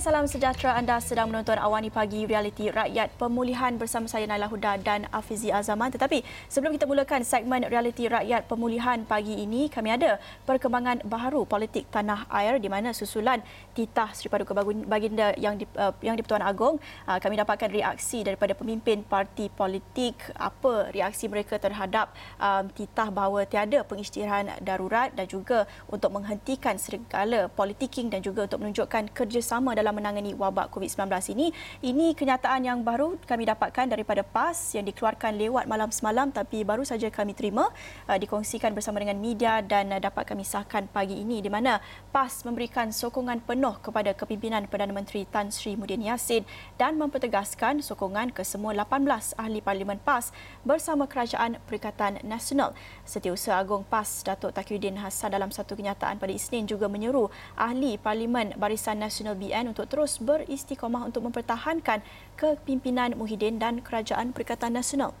Salam sejahtera. Anda sedang menonton Awani Pagi Realiti Rakyat. Pemulihan bersama saya Naila Huda dan Afizi Azaman. Tetapi sebelum kita mulakan segmen Realiti Rakyat Pemulihan pagi ini, kami ada perkembangan baharu politik tanah air di mana susulan titah Seri Paduka Baginda yang di, uh, yang di Pertuan Agong, uh, kami dapatkan reaksi daripada pemimpin parti politik. Apa reaksi mereka terhadap um, titah bahawa tiada pengisytiharan darurat dan juga untuk menghentikan segala politiking dan juga untuk menunjukkan kerjasama bersama dalam menangani wabak COVID-19 ini. Ini kenyataan yang baru kami dapatkan daripada PAS yang dikeluarkan lewat malam semalam tapi baru saja kami terima uh, dikongsikan bersama dengan media dan uh, dapat kami sahkan pagi ini di mana PAS memberikan sokongan penuh kepada kepimpinan Perdana Menteri Tan Sri Muhyiddin Yassin dan mempertegaskan sokongan ke semua 18 ahli parlimen PAS bersama Kerajaan Perikatan Nasional. Setiausaha Agung PAS Datuk Takiuddin Hassan dalam satu kenyataan pada Isnin juga menyeru ahli Parlimen Barisan Nasional BN untuk terus beristiqomah untuk mempertahankan kepimpinan Muhyiddin dan Kerajaan Perikatan Nasional.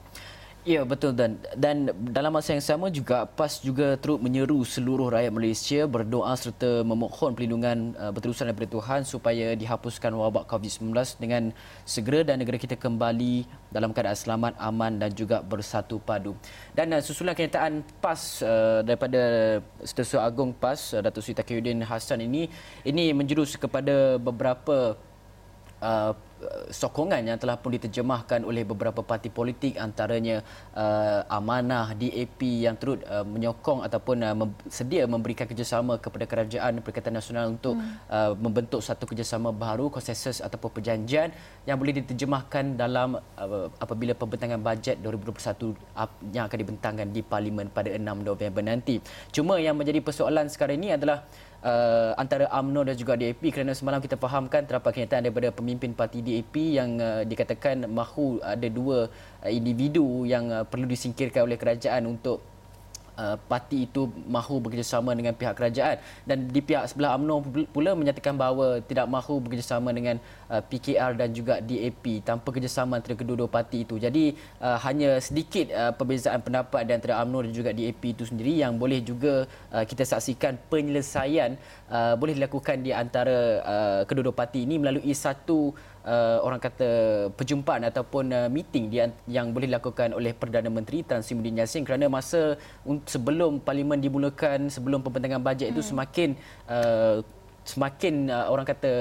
Ya betul dan dan dalam masa yang sama juga PAS juga turut menyeru seluruh rakyat Malaysia berdoa serta memohon perlindungan uh, berterusan daripada Tuhan supaya dihapuskan wabak COVID-19 dengan segera dan negara kita kembali dalam keadaan selamat, aman dan juga bersatu padu. Dan uh, susulan kenyataan PAS uh, daripada Setiausaha Agung PAS uh, Datuk Seri Takiuddin Hassan ini ini menjurus kepada beberapa uh, sokongan yang telah pun diterjemahkan oleh beberapa parti politik antaranya uh, Amanah DAP yang turut uh, menyokong ataupun uh, mem- sedia memberikan kerjasama kepada kerajaan Perikatan Nasional untuk hmm. uh, membentuk satu kerjasama baru konsensus ataupun perjanjian yang boleh diterjemahkan dalam uh, apabila pembentangan bajet 2021 yang akan dibentangkan di parlimen pada 6 November nanti. Cuma yang menjadi persoalan sekarang ini adalah uh, antara AMNO dan juga DAP kerana semalam kita fahamkan terdapat kenyataan daripada pemimpin parti DAP yang uh, dikatakan mahu ada dua uh, individu yang uh, perlu disingkirkan oleh kerajaan untuk Uh, parti itu mahu bekerjasama dengan pihak kerajaan dan di pihak sebelah UMNO pula menyatakan bahawa tidak mahu bekerjasama dengan uh, PKR dan juga DAP tanpa kerjasama antara kedua-dua parti itu. Jadi uh, hanya sedikit perbezaan pendapat di antara UMNO dan juga DAP itu sendiri yang boleh juga kita saksikan penyelesaian boleh dilakukan di antara kedua-dua parti ini melalui satu uh, orang kata perjumpaan ataupun uh, meeting dia yang boleh dilakukan oleh Perdana Menteri Tan Sri Muhyiddin Yassin kerana masa sebelum parlimen dimulakan sebelum pembentangan bajet hmm. itu semakin uh, semakin uh, orang kata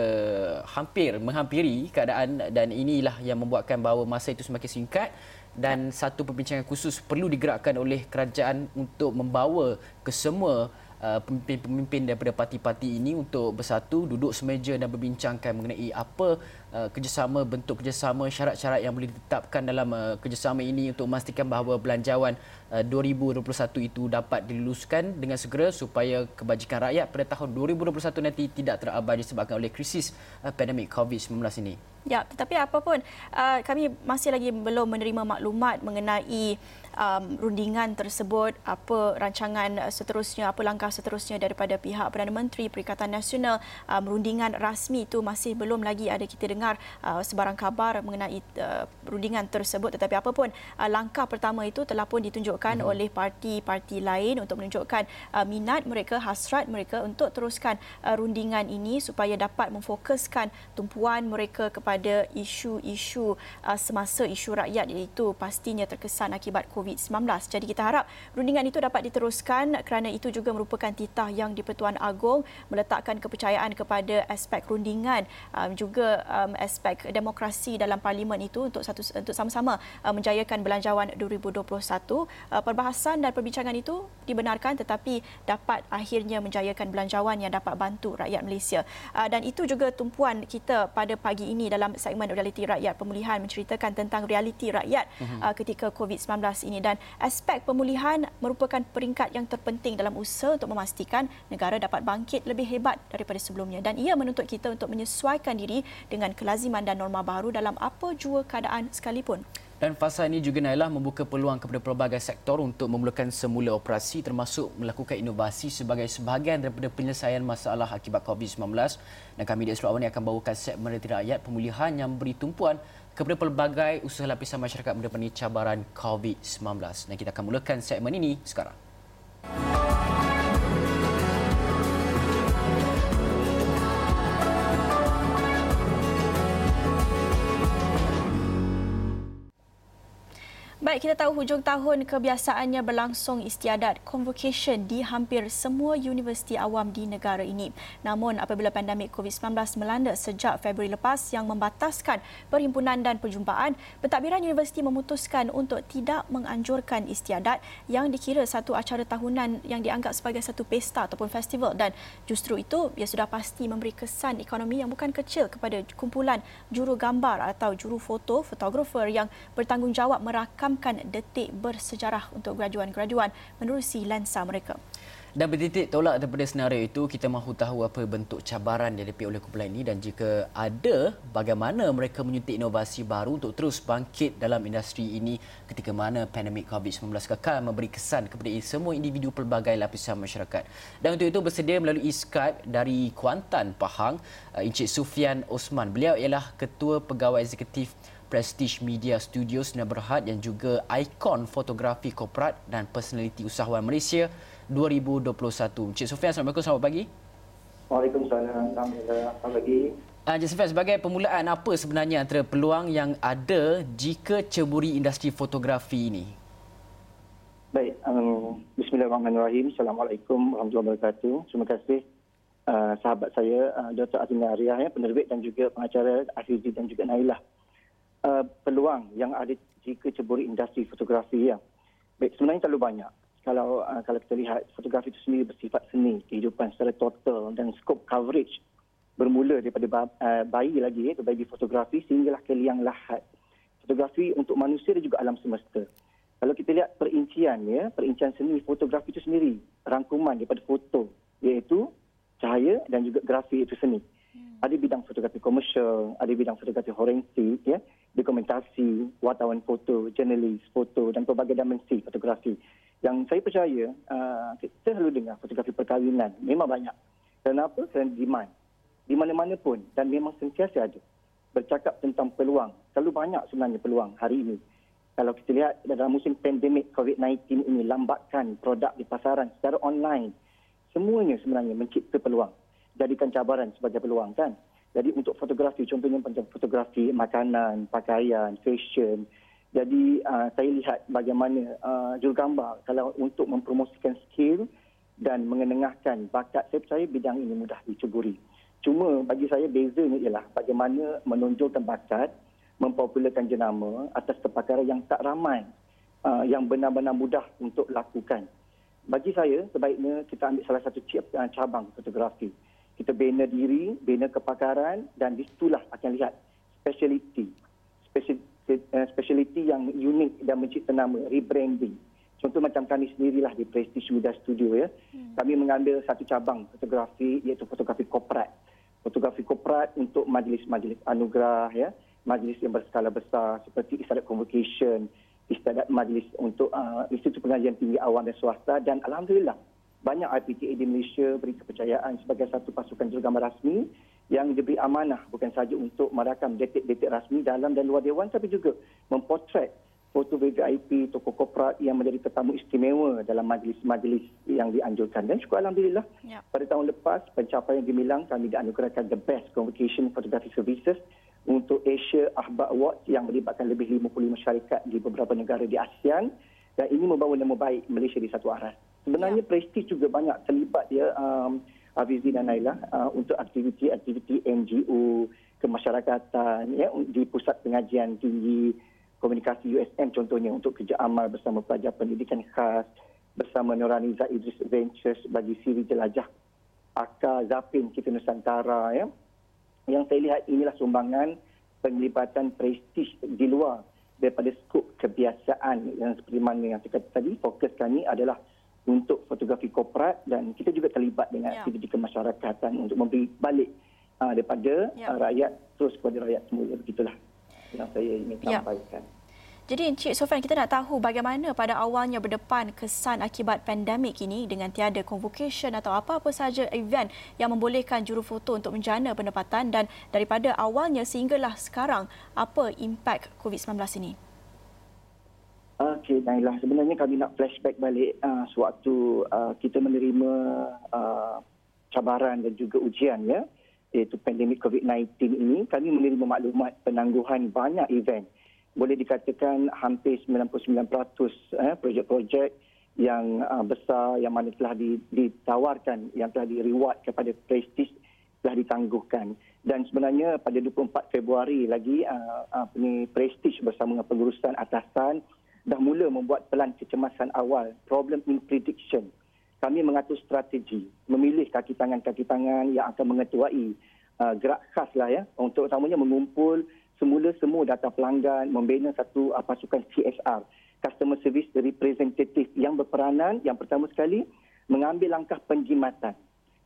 hampir menghampiri keadaan dan inilah yang membuatkan bahawa masa itu semakin singkat dan satu perbincangan khusus perlu digerakkan oleh kerajaan untuk membawa ke semua Uh, pemimpin-pemimpin daripada parti-parti ini untuk bersatu duduk semeja dan berbincangkan mengenai apa uh, kerjasama bentuk kerjasama syarat-syarat yang boleh ditetapkan dalam uh, kerjasama ini untuk memastikan bahawa belanjawan 2021 itu dapat diluluskan dengan segera supaya kebajikan rakyat pada tahun 2021 nanti tidak terabai disebabkan oleh krisis pandemik COVID-19 ini. Ya, tetapi apapun uh, kami masih lagi belum menerima maklumat mengenai um, rundingan tersebut, apa rancangan seterusnya, apa langkah seterusnya daripada pihak Perdana Menteri Perikatan Nasional. Um, rundingan rasmi itu masih belum lagi ada kita dengar uh, sebarang kabar mengenai uh, rundingan tersebut. Tetapi apapun uh, langkah pertama itu telah pun ditunjukkan hmm. oleh parti-parti lain untuk menunjukkan uh, minat mereka, hasrat mereka untuk teruskan uh, rundingan ini supaya dapat memfokuskan tumpuan mereka kepada kepada isu-isu uh, semasa isu rakyat iaitu pastinya terkesan akibat COVID-19. Jadi kita harap rundingan itu dapat diteruskan kerana itu juga merupakan titah yang di-Pertuan Agong meletakkan kepercayaan kepada aspek rundingan um, juga um, aspek demokrasi dalam parlimen itu untuk satu untuk sama-sama uh, menjayakan belanjawan 2021. Uh, perbahasan dan perbincangan itu dibenarkan tetapi dapat akhirnya menjayakan belanjawan yang dapat bantu rakyat Malaysia. Uh, dan itu juga tumpuan kita pada pagi ini dalam segmen realiti rakyat pemulihan menceritakan tentang realiti rakyat uh-huh. uh, ketika COVID-19 ini dan aspek pemulihan merupakan peringkat yang terpenting dalam usaha untuk memastikan negara dapat bangkit lebih hebat daripada sebelumnya dan ia menuntut kita untuk menyesuaikan diri dengan kelaziman dan norma baru dalam apa jua keadaan sekalipun. Dan fasa ini juga Nailah membuka peluang kepada pelbagai sektor untuk memulakan semula operasi termasuk melakukan inovasi sebagai sebahagian daripada penyelesaian masalah akibat COVID-19. Dan kami di Esra Awani akan bawakan segmen Reti Rakyat pemulihan yang beri tumpuan kepada pelbagai usaha lapisan masyarakat menghadapi cabaran COVID-19. Dan kita akan mulakan segmen ini sekarang. Baik, kita tahu hujung tahun kebiasaannya berlangsung istiadat convocation di hampir semua universiti awam di negara ini. Namun apabila pandemik COVID-19 melanda sejak Februari lepas yang membataskan perhimpunan dan perjumpaan, pentadbiran universiti memutuskan untuk tidak menganjurkan istiadat yang dikira satu acara tahunan yang dianggap sebagai satu pesta ataupun festival dan justru itu ia sudah pasti memberi kesan ekonomi yang bukan kecil kepada kumpulan juru gambar atau juru foto, fotografer yang bertanggungjawab merakam merakamkan detik bersejarah untuk graduan-graduan menerusi lensa mereka. Dan bertitik tolak daripada senario itu, kita mahu tahu apa bentuk cabaran yang dihadapi oleh kumpulan ini dan jika ada, bagaimana mereka menyuntik inovasi baru untuk terus bangkit dalam industri ini ketika mana pandemik COVID-19 kekal memberi kesan kepada semua individu pelbagai lapisan masyarakat. Dan untuk itu bersedia melalui Skype dari Kuantan, Pahang, Encik Sufian Osman. Beliau ialah Ketua Pegawai Eksekutif Prestige Media Studios Sdn Berhad yang juga ikon fotografi korporat dan personaliti usahawan Malaysia 2021. Encik Sofian, Assalamualaikum, selamat pagi. Waalaikumsalam, selamat pagi. Ah, Encik Sofian, sebagai permulaan, apa sebenarnya antara peluang yang ada jika ceburi industri fotografi ini? Baik, um, Bismillahirrahmanirrahim. Assalamualaikum warahmatullahi wabarakatuh. Terima kasih uh, sahabat saya, uh, Dr. Azimah Ariah, ya, penerbit dan juga pengacara Afizi dan juga Nailah uh, peluang yang ada jika ceburi industri fotografi ya. Baik, sebenarnya terlalu banyak. Kalau uh, kalau kita lihat fotografi itu sendiri bersifat seni, kehidupan secara total dan skop coverage bermula daripada uh, bayi lagi ya, bayi fotografi sehinggalah ke liang lahat. Fotografi untuk manusia dan juga alam semesta. Kalau kita lihat perincian ya, perincian seni fotografi itu sendiri, rangkuman daripada foto iaitu cahaya dan juga grafik itu seni. Ada bidang fotografi komersial, ada bidang fotografi forensik ya dokumentasi, wartawan foto, jurnalis foto dan pelbagai dimensi fotografi. Yang saya percaya, uh, kita selalu dengar fotografi perkahwinan. Memang banyak. Kenapa? Kerana demand. Di mana-mana pun dan memang sentiasa ada. Bercakap tentang peluang. Terlalu banyak sebenarnya peluang hari ini. Kalau kita lihat dalam musim pandemik COVID-19 ini lambatkan produk di pasaran secara online. Semuanya sebenarnya mencipta peluang. Jadikan cabaran sebagai peluang kan. Jadi untuk fotografi, contohnya macam fotografi makanan, pakaian, fashion. Jadi uh, saya lihat bagaimana uh, jurugambar kalau untuk mempromosikan skill dan mengenengahkan bakat, saya percaya bidang ini mudah diceburi. Cuma bagi saya bezanya ialah bagaimana menonjolkan bakat, mempopularkan jenama atas kepakaran yang tak ramai, uh, yang benar-benar mudah untuk lakukan. Bagi saya, sebaiknya kita ambil salah satu cabang fotografi kita bina diri, bina kepakaran dan di situlah akan lihat speciality. Eh, speciality yang unik dan mencipta nama, rebranding. Contoh macam kami sendirilah di Prestige Media Studio ya. Hmm. Kami mengambil satu cabang fotografi iaitu fotografi korporat. Fotografi korporat untuk majlis-majlis anugerah ya, majlis yang berskala besar seperti istiadat convocation, istiadat majlis untuk uh, Institut Pengajian Tinggi Awam dan Swasta dan alhamdulillah banyak IPTA di Malaysia beri kepercayaan sebagai satu pasukan jurugambar rasmi yang diberi amanah bukan sahaja untuk merakam detik-detik rasmi dalam dan luar Dewan tapi juga mempotret foto VIP tokoh korporat yang menjadi tetamu istimewa dalam majlis-majlis yang dianjurkan. Dan syukur Alhamdulillah ya. pada tahun lepas pencapaian gemilang kami dianugerahkan the best convocation photography services untuk Asia Ahbab Awards yang melibatkan lebih 50 masyarakat di beberapa negara di ASEAN dan ini membawa nama baik Malaysia di satu arah. Sebenarnya ya. Prestige juga banyak terlibat ya um, Afizi dan Naila uh, untuk aktiviti-aktiviti NGO kemasyarakatan ya di pusat pengajian tinggi komunikasi USM contohnya untuk kerja amal bersama pelajar pendidikan khas bersama Nuraniza Idris Ventures bagi siri jelajah Aka Zapin kita Nusantara ya yang saya lihat inilah sumbangan penglibatan prestige di luar daripada skop kebiasaan yang seperti mana yang saya kata tadi fokus kami adalah untuk fotografi korporat dan kita juga terlibat dengan ya. aktiviti kemasyarakatan untuk memberi balik uh, daripada ya. uh, rakyat terus kepada rakyat semula begitulah yang saya ingin ya. sampaikan. Jadi Encik Sofian kita nak tahu bagaimana pada awalnya berdepan kesan akibat pandemik ini dengan tiada convocation atau apa-apa saja event yang membolehkan juru foto untuk menjana pendapatan dan daripada awalnya sehinggalah sekarang apa impak COVID-19 ini? Okey, Nailah. Sebenarnya kami nak flashback balik uh, sewaktu uh, kita menerima uh, cabaran dan juga ujian ya, iaitu pandemik COVID-19 ini. Kami menerima maklumat penangguhan banyak event boleh dikatakan hampir 99% eh, projek-projek yang uh, besar yang mana telah ditawarkan, yang telah direward kepada prestige telah ditangguhkan. Dan sebenarnya pada 24 Februari lagi, uh, uh, ni prestige bersama dengan pengurusan atasan dah mula membuat pelan kecemasan awal, problem in prediction. Kami mengatur strategi, memilih kaki tangan-kaki tangan yang akan mengetuai uh, gerak khas lah ya, untuk utamanya mengumpul semula semua data pelanggan, membina satu uh, pasukan CSR, Customer Service Representative yang berperanan yang pertama sekali mengambil langkah penjimatan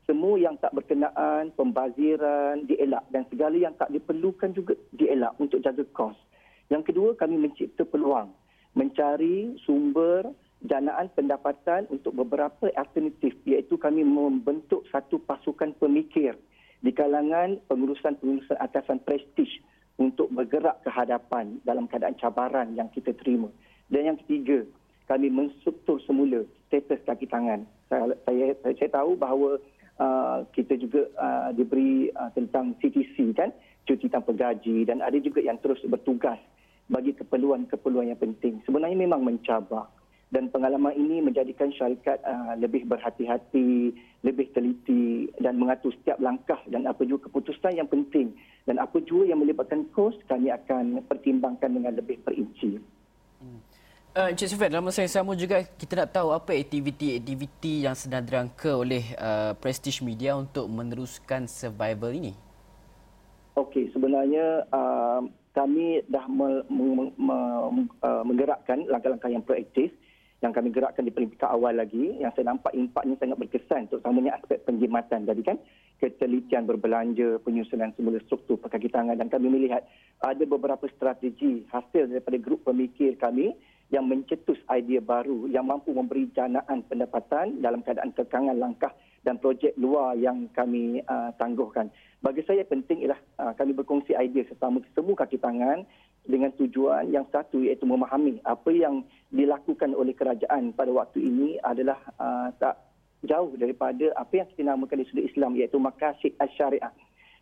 semua yang tak berkenaan, pembaziran, dielak dan segala yang tak diperlukan juga dielak untuk jaga kos. Yang kedua, kami mencipta peluang mencari sumber danaan pendapatan untuk beberapa alternatif iaitu kami membentuk satu pasukan pemikir di kalangan pengurusan-pengurusan atasan prestige untuk bergerak ke hadapan dalam keadaan cabaran yang kita terima. Dan yang ketiga, kami menstruktur semula status kaki tangan. Saya, saya, saya tahu bahawa Uh, kita juga uh, diberi uh, tentang CTC kan cuti tanpa gaji dan ada juga yang terus bertugas bagi keperluan-keperluan yang penting. Sebenarnya memang mencabar. Dan pengalaman ini menjadikan syarikat uh, lebih berhati-hati lebih teliti dan mengatur setiap langkah dan apa juga keputusan yang penting. Dan apa juga yang melibatkan kos kami akan pertimbangkan dengan lebih perinci. Uh, Encik Sufian, dalam masa yang sama juga kita nak tahu apa aktiviti-aktiviti yang sedang dirangka oleh uh, Prestige Media untuk meneruskan survival ini? Okey, sebenarnya uh, kami dah me, me, me, menggerakkan langkah-langkah yang proaktif yang kami gerakkan di peringkat awal lagi. Yang saya nampak impaknya sangat berkesan terutamanya aspek penjimatan jadi kan. Ketelitian berbelanja penyusunan semula struktur kaki tangan dan kami melihat ada beberapa strategi hasil daripada grup pemikir kami yang mencetus idea baru yang mampu memberi janaan pendapatan dalam keadaan kekangan langkah dan projek luar yang kami uh, tangguhkan. Bagi saya penting ialah uh, kami berkongsi idea sesama semua kaki tangan dengan tujuan yang satu iaitu memahami apa yang dilakukan oleh kerajaan pada waktu ini adalah uh, tak jauh daripada apa yang kita namakan di sudut Islam iaitu makasid syariah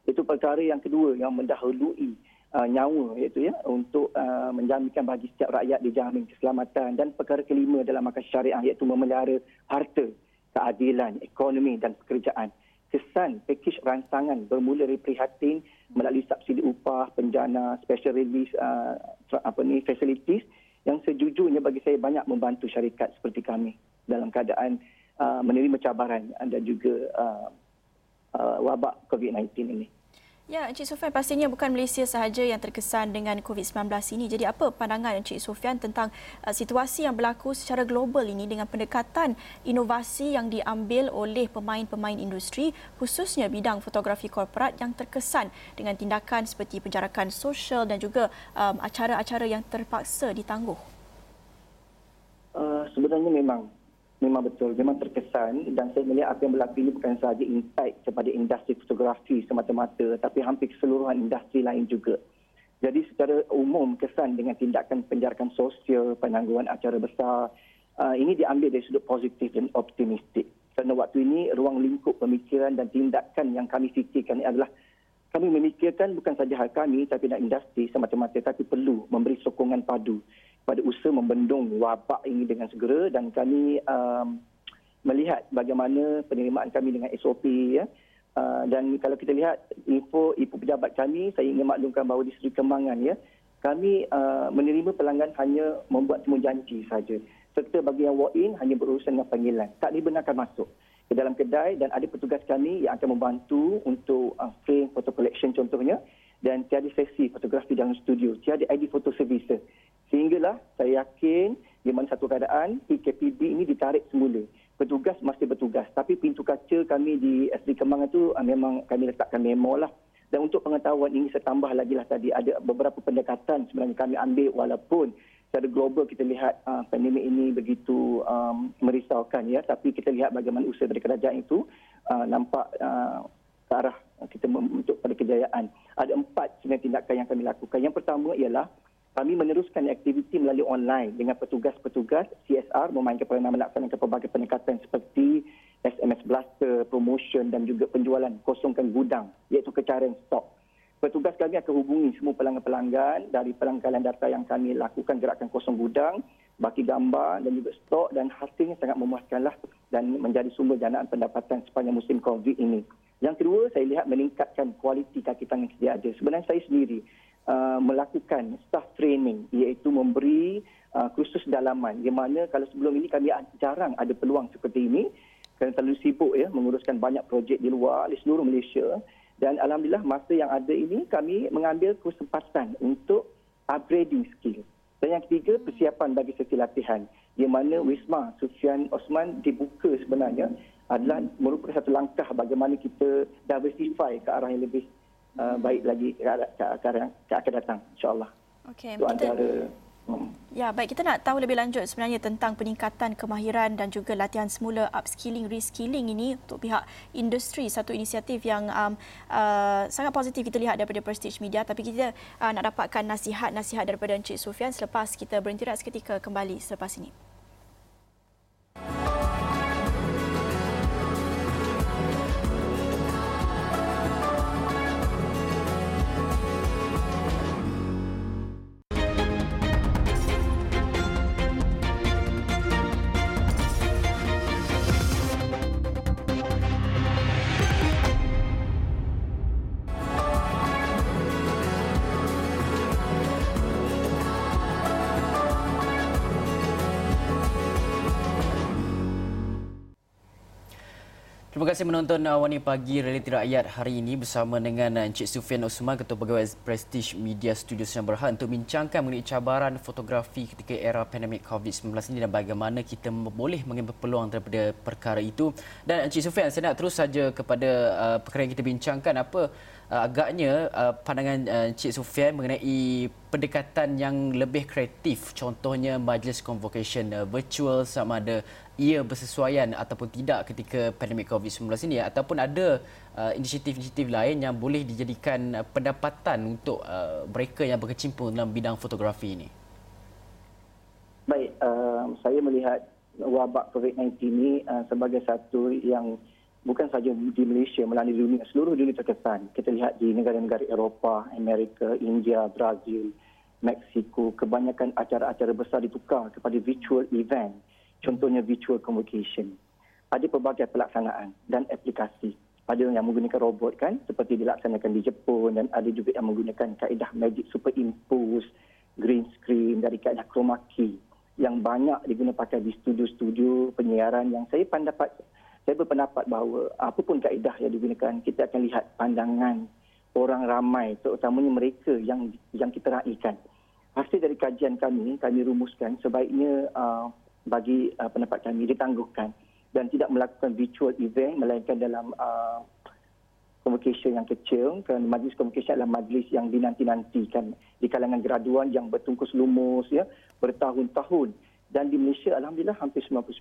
Itu perkara yang kedua yang mendahului uh, nyawa iaitu ya untuk uh, menjaminkan bagi setiap rakyat dijamin keselamatan dan perkara kelima dalam makam syariah iaitu memelihara harta, keadilan, ekonomi dan pekerjaan. Kesan pakej rancangan bermula dari prihatin melalui subsidi upah, penjana, special release uh, apa ni facilities yang sejujurnya bagi saya banyak membantu syarikat seperti kami dalam keadaan uh, menerima cabaran dan juga uh, uh, wabak COVID-19 ini. Ya, Encik Sofian, pastinya bukan Malaysia sahaja yang terkesan dengan COVID-19 ini. Jadi apa pandangan Encik Sofian tentang uh, situasi yang berlaku secara global ini dengan pendekatan inovasi yang diambil oleh pemain-pemain industri khususnya bidang fotografi korporat yang terkesan dengan tindakan seperti penjarakan sosial dan juga um, acara-acara yang terpaksa ditangguh? Uh, sebenarnya memang memang betul, memang terkesan dan saya melihat apa yang berlaku ini bukan sahaja impact kepada industri fotografi semata-mata tapi hampir keseluruhan industri lain juga. Jadi secara umum kesan dengan tindakan penjarakan sosial, penangguhan acara besar, uh, ini diambil dari sudut positif dan optimistik. Kerana waktu ini ruang lingkup pemikiran dan tindakan yang kami fikirkan adalah kami memikirkan bukan saja hal kami tapi dan industri semata-mata tapi perlu memberi sokongan padu pada usaha membendung wabak ini dengan segera dan kami um, melihat bagaimana penerimaan kami dengan SOP ya. Uh, dan kalau kita lihat info ibu pejabat kami, saya ingin maklumkan bahawa di Seri Kembangan ya, kami uh, menerima pelanggan hanya membuat temu janji saja. Serta bagi yang walk-in hanya berurusan dengan panggilan. Tak dibenarkan masuk ke dalam kedai dan ada petugas kami yang akan membantu untuk uh, frame photo collection contohnya dan tiada sesi fotografi dalam studio, tiada ID photo services. Yakin di mana satu keadaan PKPB ini ditarik semula. Petugas masih bertugas. Tapi pintu kaca kami di SD Kembangan itu uh, memang kami letakkan memo lah. Dan untuk pengetahuan ini saya tambah lagi lah tadi ada beberapa pendekatan sebenarnya kami ambil walaupun secara global kita lihat uh, pandemik ini begitu um, merisaukan ya. Tapi kita lihat bagaimana usaha dari kerajaan itu uh, nampak uh, ke arah kita membentuk pada kejayaan. Ada empat sebenarnya tindakan yang kami lakukan. Yang pertama ialah kami meneruskan aktiviti melalui online dengan petugas-petugas CSR memainkan peranan melaksanakan pelbagai pendekatan seperti SMS blaster, promotion dan juga penjualan kosongkan gudang iaitu kecarian stok. petugas kami akan hubungi semua pelanggan-pelanggan dari pelanggaran data yang kami lakukan gerakan kosong gudang, baki gambar dan juga stok dan hasilnya sangat memuaskanlah dan menjadi sumber danaan pendapatan sepanjang musim COVID ini. Yang kedua, saya lihat meningkatkan kualiti kaki tangan sedia ada. Sebenarnya saya sendiri uh, melakukan staff training iaitu memberi uh, kursus dalaman. Di mana kalau sebelum ini kami jarang ada peluang seperti ini. Kerana terlalu sibuk ya menguruskan banyak projek di luar di seluruh Malaysia. Dan alhamdulillah masa yang ada ini kami mengambil kesempatan untuk upgrading skill. Dan yang ketiga persiapan bagi sesi latihan. Di mana Wisma Sufian Osman dibuka sebenarnya adalah merupakan satu langkah bagaimana kita diversify ke arah yang lebih uh, baik lagi arah, ke ke datang insyaallah. Okey. Itu antara Hmm. Ya, baik kita nak tahu lebih lanjut sebenarnya tentang peningkatan kemahiran dan juga latihan semula upskilling reskilling ini untuk pihak industri satu inisiatif yang um, uh, sangat positif kita lihat daripada Prestige Media tapi kita uh, nak dapatkan nasihat-nasihat daripada Encik Sufian selepas kita berhenti seketika kembali selepas ini. Kasih menonton Awani Pagi Realiti Rakyat hari ini bersama dengan Encik Sufian Osman, Ketua Pegawai Prestige Media Studio Sinar Berhad untuk bincangkan mengenai cabaran fotografi ketika era pandemik COVID-19 ini dan bagaimana kita boleh mengambil peluang daripada perkara itu. Dan Encik Sufian, saya nak terus saja kepada uh, perkara yang kita bincangkan. Apa uh, agaknya uh, pandangan uh, Encik Sufian mengenai pendekatan yang lebih kreatif contohnya majlis convocation uh, virtual sama ada ia bersesuaian ataupun tidak ketika pandemik COVID-19 ini ataupun ada uh, inisiatif-inisiatif lain yang boleh dijadikan uh, pendapatan untuk uh, mereka yang berkecimpung dalam bidang fotografi ini. Baik, uh, saya melihat wabak COVID-19 ini uh, sebagai satu yang bukan saja di Malaysia, melalui dunia, seluruh dunia terkesan. Kita lihat di negara-negara Eropah, Amerika, India, Brazil, Mexico, kebanyakan acara-acara besar ditukar kepada virtual event. Contohnya virtual convocation. Ada pelbagai pelaksanaan dan aplikasi. Ada yang menggunakan robot kan, seperti dilaksanakan di Jepun dan ada juga yang menggunakan kaedah magic superimpose, green screen dari kaedah chroma key yang banyak digunakan pakai di studio-studio penyiaran yang saya pendapat saya berpendapat bahawa apapun kaedah yang digunakan kita akan lihat pandangan orang ramai terutamanya mereka yang yang kita raikan. Hasil dari kajian kami, kami rumuskan sebaiknya uh, bagi uh, pendapat kami ditangguhkan dan tidak melakukan virtual event melainkan dalam uh, convocation yang kecil kerana majlis convocation adalah majlis yang dinanti-nantikan di kalangan graduan yang bertungkus lumus ya bertahun-tahun dan di Malaysia alhamdulillah hampir 99%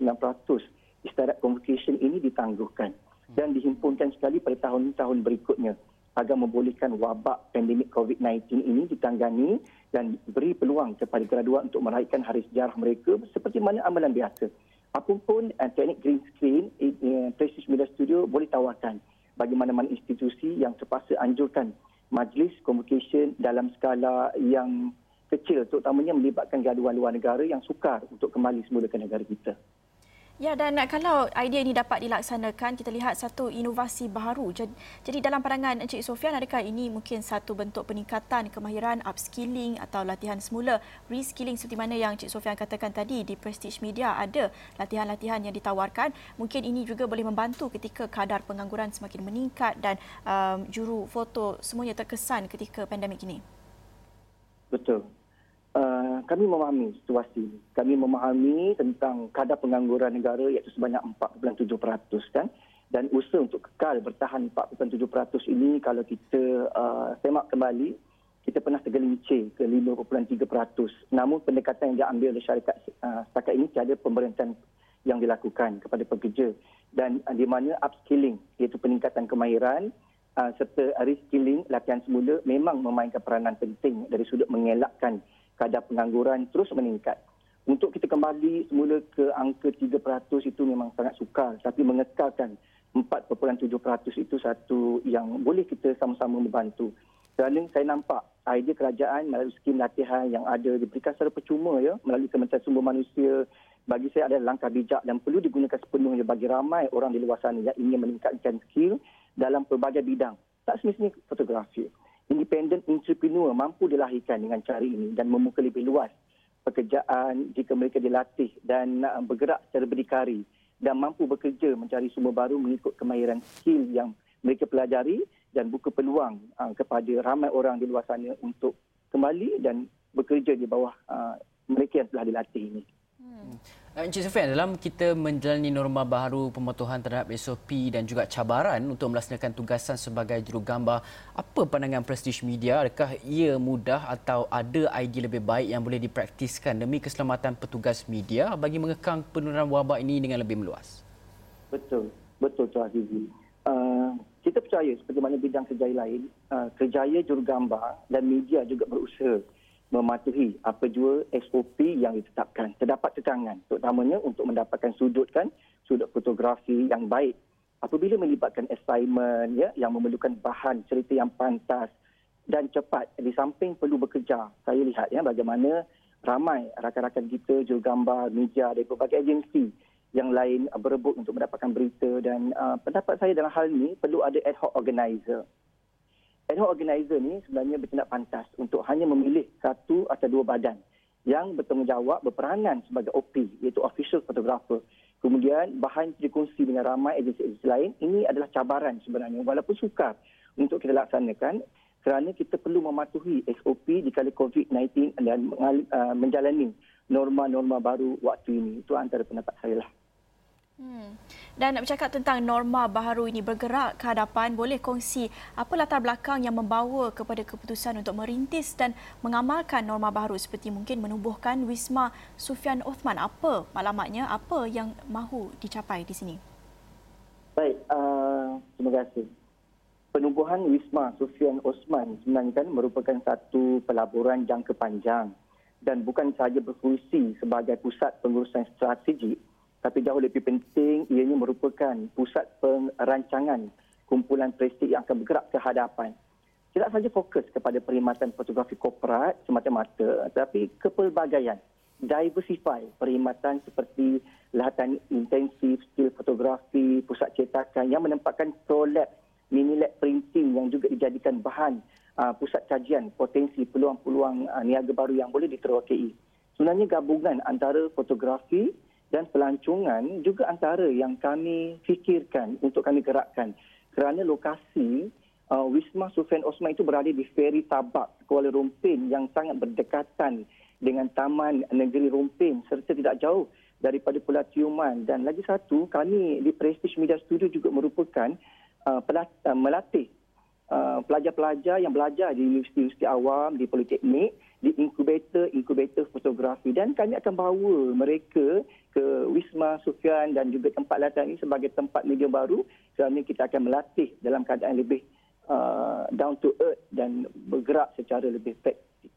istiadat convocation ini ditangguhkan dan dihimpunkan sekali pada tahun-tahun berikutnya agar membolehkan wabak pandemik COVID-19 ini ditanggani dan beri peluang kepada graduat untuk meraihkan hari sejarah mereka seperti mana amalan biasa. Apapun uh, teknik green screen, uh, Prestige Media Studio boleh tawarkan bagi mana-mana institusi yang terpaksa anjurkan majlis convocation dalam skala yang kecil terutamanya melibatkan graduan luar negara yang sukar untuk kembali semula ke negara kita. Ya dan kalau idea ini dapat dilaksanakan kita lihat satu inovasi baru. Jadi dalam pandangan Encik Sofian adakah ini mungkin satu bentuk peningkatan kemahiran upskilling atau latihan semula reskilling seperti mana yang Encik Sofian katakan tadi di Prestige Media ada latihan-latihan yang ditawarkan. Mungkin ini juga boleh membantu ketika kadar pengangguran semakin meningkat dan um, juru foto semuanya terkesan ketika pandemik ini. Betul. Uh, kami memahami situasi ini. Kami memahami tentang kadar pengangguran negara iaitu sebanyak 4.7% kan. Dan usaha untuk kekal bertahan 4.7% ini kalau kita uh, semak kembali, kita pernah tergelincir ke 5.3%. Namun pendekatan yang diambil oleh syarikat uh, setakat ini tiada pemerintahan yang dilakukan kepada pekerja. Dan uh, di mana upskilling iaitu peningkatan kemahiran uh, serta reskilling latihan semula memang memainkan peranan penting dari sudut mengelakkan kadar pengangguran terus meningkat. Untuk kita kembali semula ke angka 3% itu memang sangat sukar. Tapi mengekalkan 4.7% itu satu yang boleh kita sama-sama membantu. Kerana saya nampak idea kerajaan melalui skim latihan yang ada diberikan secara percuma ya melalui Kementerian Sumber Manusia bagi saya adalah langkah bijak dan perlu digunakan sepenuhnya bagi ramai orang di luar sana yang ingin meningkatkan skill dalam pelbagai bidang. Tak semestinya fotografi. Independent entrepreneur mampu dilahirkan dengan cara ini dan membuka lebih luas pekerjaan jika mereka dilatih dan bergerak secara berdikari dan mampu bekerja mencari sumber baru mengikut kemahiran skill yang mereka pelajari dan buka peluang uh, kepada ramai orang di luar sana untuk kembali dan bekerja di bawah uh, mereka yang telah dilatih ini. Hmm. Encik Sofian, dalam kita menjalani norma baru pematuhan terhadap SOP dan juga cabaran untuk melaksanakan tugasan sebagai jurugambar, apa pandangan prestige media? Adakah ia mudah atau ada idea lebih baik yang boleh dipraktiskan demi keselamatan petugas media bagi mengekang penurunan wabak ini dengan lebih meluas? Betul, betul Tuan Azizi. Uh, kita percaya seperti mana bidang kerjaya lain, uh, kerjaya jurugambar dan media juga berusaha mematuhi apa jua SOP yang ditetapkan. Terdapat tekangan terutamanya untuk mendapatkan sudut kan, sudut fotografi yang baik. Apabila melibatkan assignment ya, yang memerlukan bahan cerita yang pantas dan cepat. Di samping perlu bekerja, saya lihat ya bagaimana ramai rakan-rakan kita, jurugambar, media dari berbagai agensi yang lain berebut untuk mendapatkan berita dan uh, pendapat saya dalam hal ini perlu ada ad hoc organizer ad hoc organizer ni sebenarnya bertindak pantas untuk hanya memilih satu atau dua badan yang bertanggungjawab berperanan sebagai OP iaitu official photographer. Kemudian bahan dikongsi dengan ramai agensi-agensi lain. Ini adalah cabaran sebenarnya walaupun sukar untuk kita laksanakan kerana kita perlu mematuhi SOP di kala COVID-19 dan uh, menjalani norma-norma baru waktu ini. Itu antara pendapat saya lah. Hmm. Dan nak bercakap tentang norma baharu ini bergerak ke hadapan, boleh kongsi apa latar belakang yang membawa kepada keputusan untuk merintis dan mengamalkan norma baharu seperti mungkin menubuhkan Wisma Sufian Othman. Apa maklumatnya, apa yang mahu dicapai di sini? Baik, uh, terima kasih. Penubuhan Wisma Sufian Osman sebenarnya kan merupakan satu pelaburan jangka panjang dan bukan sahaja berfungsi sebagai pusat pengurusan strategik tapi jauh lebih penting ianya merupakan pusat perancangan kumpulan prestik yang akan bergerak ke hadapan. Tidak saja fokus kepada perkhidmatan fotografi korporat semata-mata tetapi kepelbagaian, diversify perkhidmatan seperti latihan intensif, skill fotografi, pusat cetakan yang menempatkan pro lab, mini lab printing yang juga dijadikan bahan uh, pusat kajian potensi peluang-peluang uh, niaga baru yang boleh diterokai. Sebenarnya gabungan antara fotografi, dan pelancongan juga antara yang kami fikirkan untuk kami gerakkan. Kerana lokasi uh, Wisma Sufian Osman itu berada di Feri Tabak Kuala Rumpin yang sangat berdekatan dengan Taman Negeri Rumpin serta tidak jauh daripada Pulau Tiuman dan lagi satu kami di Prestige Media Studio juga merupakan uh, uh melatih uh, pelajar-pelajar yang belajar di universiti-universiti awam di politeknik di inkubator-inkubator fotografi dan kami akan bawa mereka ke Wisma Sufian dan juga tempat latihan ini sebagai tempat media baru kerana kita akan melatih dalam keadaan lebih uh, down to earth dan bergerak secara lebih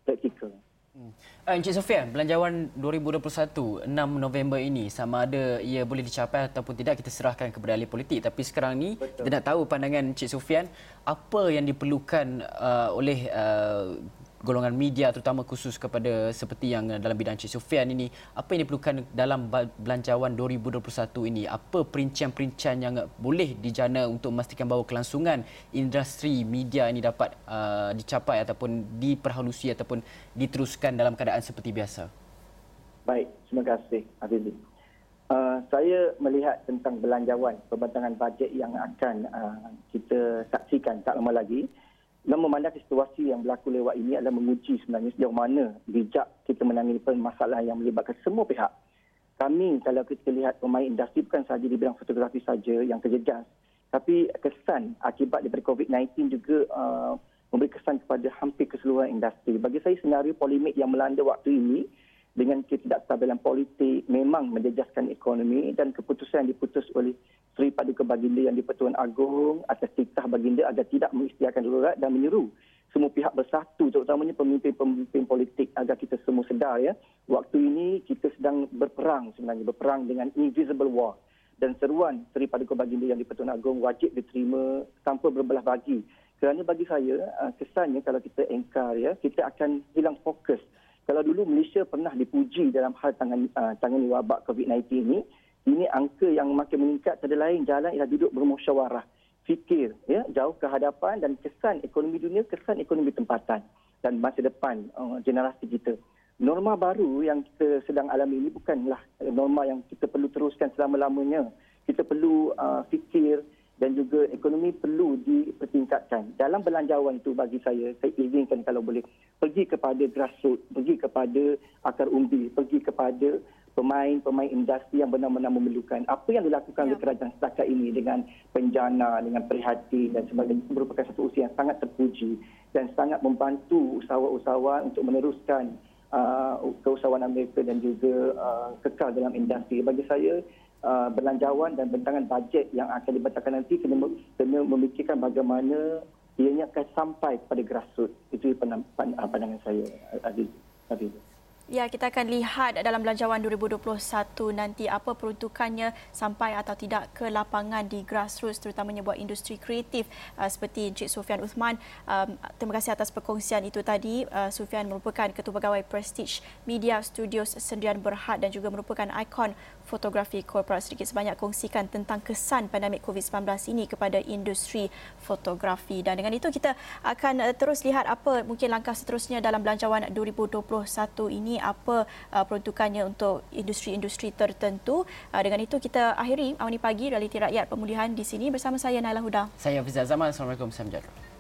praktikal. Hmm. Uh, Encik Sofian, Belanjawan 2021 6 November ini sama ada ia boleh dicapai ataupun tidak kita serahkan kepada ahli politik tapi sekarang ni Betul. kita nak tahu pandangan Encik Sofian apa yang diperlukan uh, oleh uh, golongan media terutama khusus kepada seperti yang dalam bidang Cik Sufian ini apa yang diperlukan dalam belanjawan 2021 ini? Apa perincian-perincian yang boleh dijana untuk memastikan bahawa kelangsungan industri media ini dapat uh, dicapai ataupun diperhalusi ataupun diteruskan dalam keadaan seperti biasa? Baik terima kasih Azizi. Uh, saya melihat tentang belanjawan pembentangan bajet yang akan uh, kita saksikan tak lama lagi dan memandang situasi yang berlaku lewat ini adalah menguji sebenarnya sejauh mana bijak kita menangani masalah yang melibatkan semua pihak. Kami kalau kita lihat pemain industri bukan sahaja di bidang fotografi saja yang terjejas, tapi kesan akibat daripada COVID-19 juga uh, memberi kesan kepada hampir keseluruhan industri. Bagi saya senario polemik yang melanda waktu ini dengan ketidakstabilan politik memang menjejaskan ekonomi dan keputusan yang diputus oleh Sri Paduka Baginda yang di-Pertuan Agong atas titah Baginda agar tidak mengistiakan darurat dan menyeru semua pihak bersatu terutamanya pemimpin-pemimpin politik agar kita semua sedar ya waktu ini kita sedang berperang sebenarnya berperang dengan invisible war dan seruan Sri Paduka Baginda yang di-Pertuan Agong wajib diterima tanpa berbelah bagi Kerana bagi saya uh, kesannya kalau kita engkar ya kita akan hilang fokus. Kalau dulu Malaysia pernah dipuji dalam hal tangan uh, tangani wabak COVID-19 ini, ini angka yang makin meningkat tiada lain jalan ialah duduk bermusyawarah, fikir ya jauh ke hadapan dan kesan ekonomi dunia, kesan ekonomi tempatan dan masa depan uh, generasi kita. Norma baru yang kita sedang alami ini bukanlah norma yang kita perlu teruskan selama-lamanya. Kita perlu uh, fikir dan juga ekonomi perlu dipertingkatkan. Dalam belanjawan itu bagi saya, saya izinkan kalau boleh pergi kepada grassroots, pergi kepada akar umbi, pergi kepada pemain-pemain industri yang benar-benar memerlukan. Apa yang dilakukan oleh ya. kerajaan setakat ini dengan penjana, dengan prihatin dan sebagainya merupakan satu usaha yang sangat terpuji dan sangat membantu usahawan-usahawan untuk meneruskan uh, keusahawanan mereka dan juga uh, kekal dalam industri. Bagi saya, uh, belanjawan dan bentangan bajet yang akan dibacakan nanti kena, kena memikirkan bagaimana ianya akan sampai kepada grassroots. Itu pandangan saya, Aziz. Aziz. Ya, kita akan lihat dalam belanjawan 2021 nanti apa peruntukannya sampai atau tidak ke lapangan di grassroots terutamanya buat industri kreatif uh, seperti Encik Sufian Uthman. Um, terima kasih atas perkongsian itu tadi. Uh, Sufian merupakan Ketua Pegawai Prestige Media Studios Sendirian Berhad dan juga merupakan ikon fotografi korporat sedikit sebanyak kongsikan tentang kesan pandemik COVID-19 ini kepada industri fotografi. Dan dengan itu kita akan uh, terus lihat apa mungkin langkah seterusnya dalam belanjawan 2021 ini, apa uh, peruntukannya untuk industri-industri tertentu. Uh, dengan itu kita akhiri Awani Pagi Realiti Rakyat Pemulihan di sini bersama saya Naila Huda. Saya Fizal Zaman. Assalamualaikum. Salam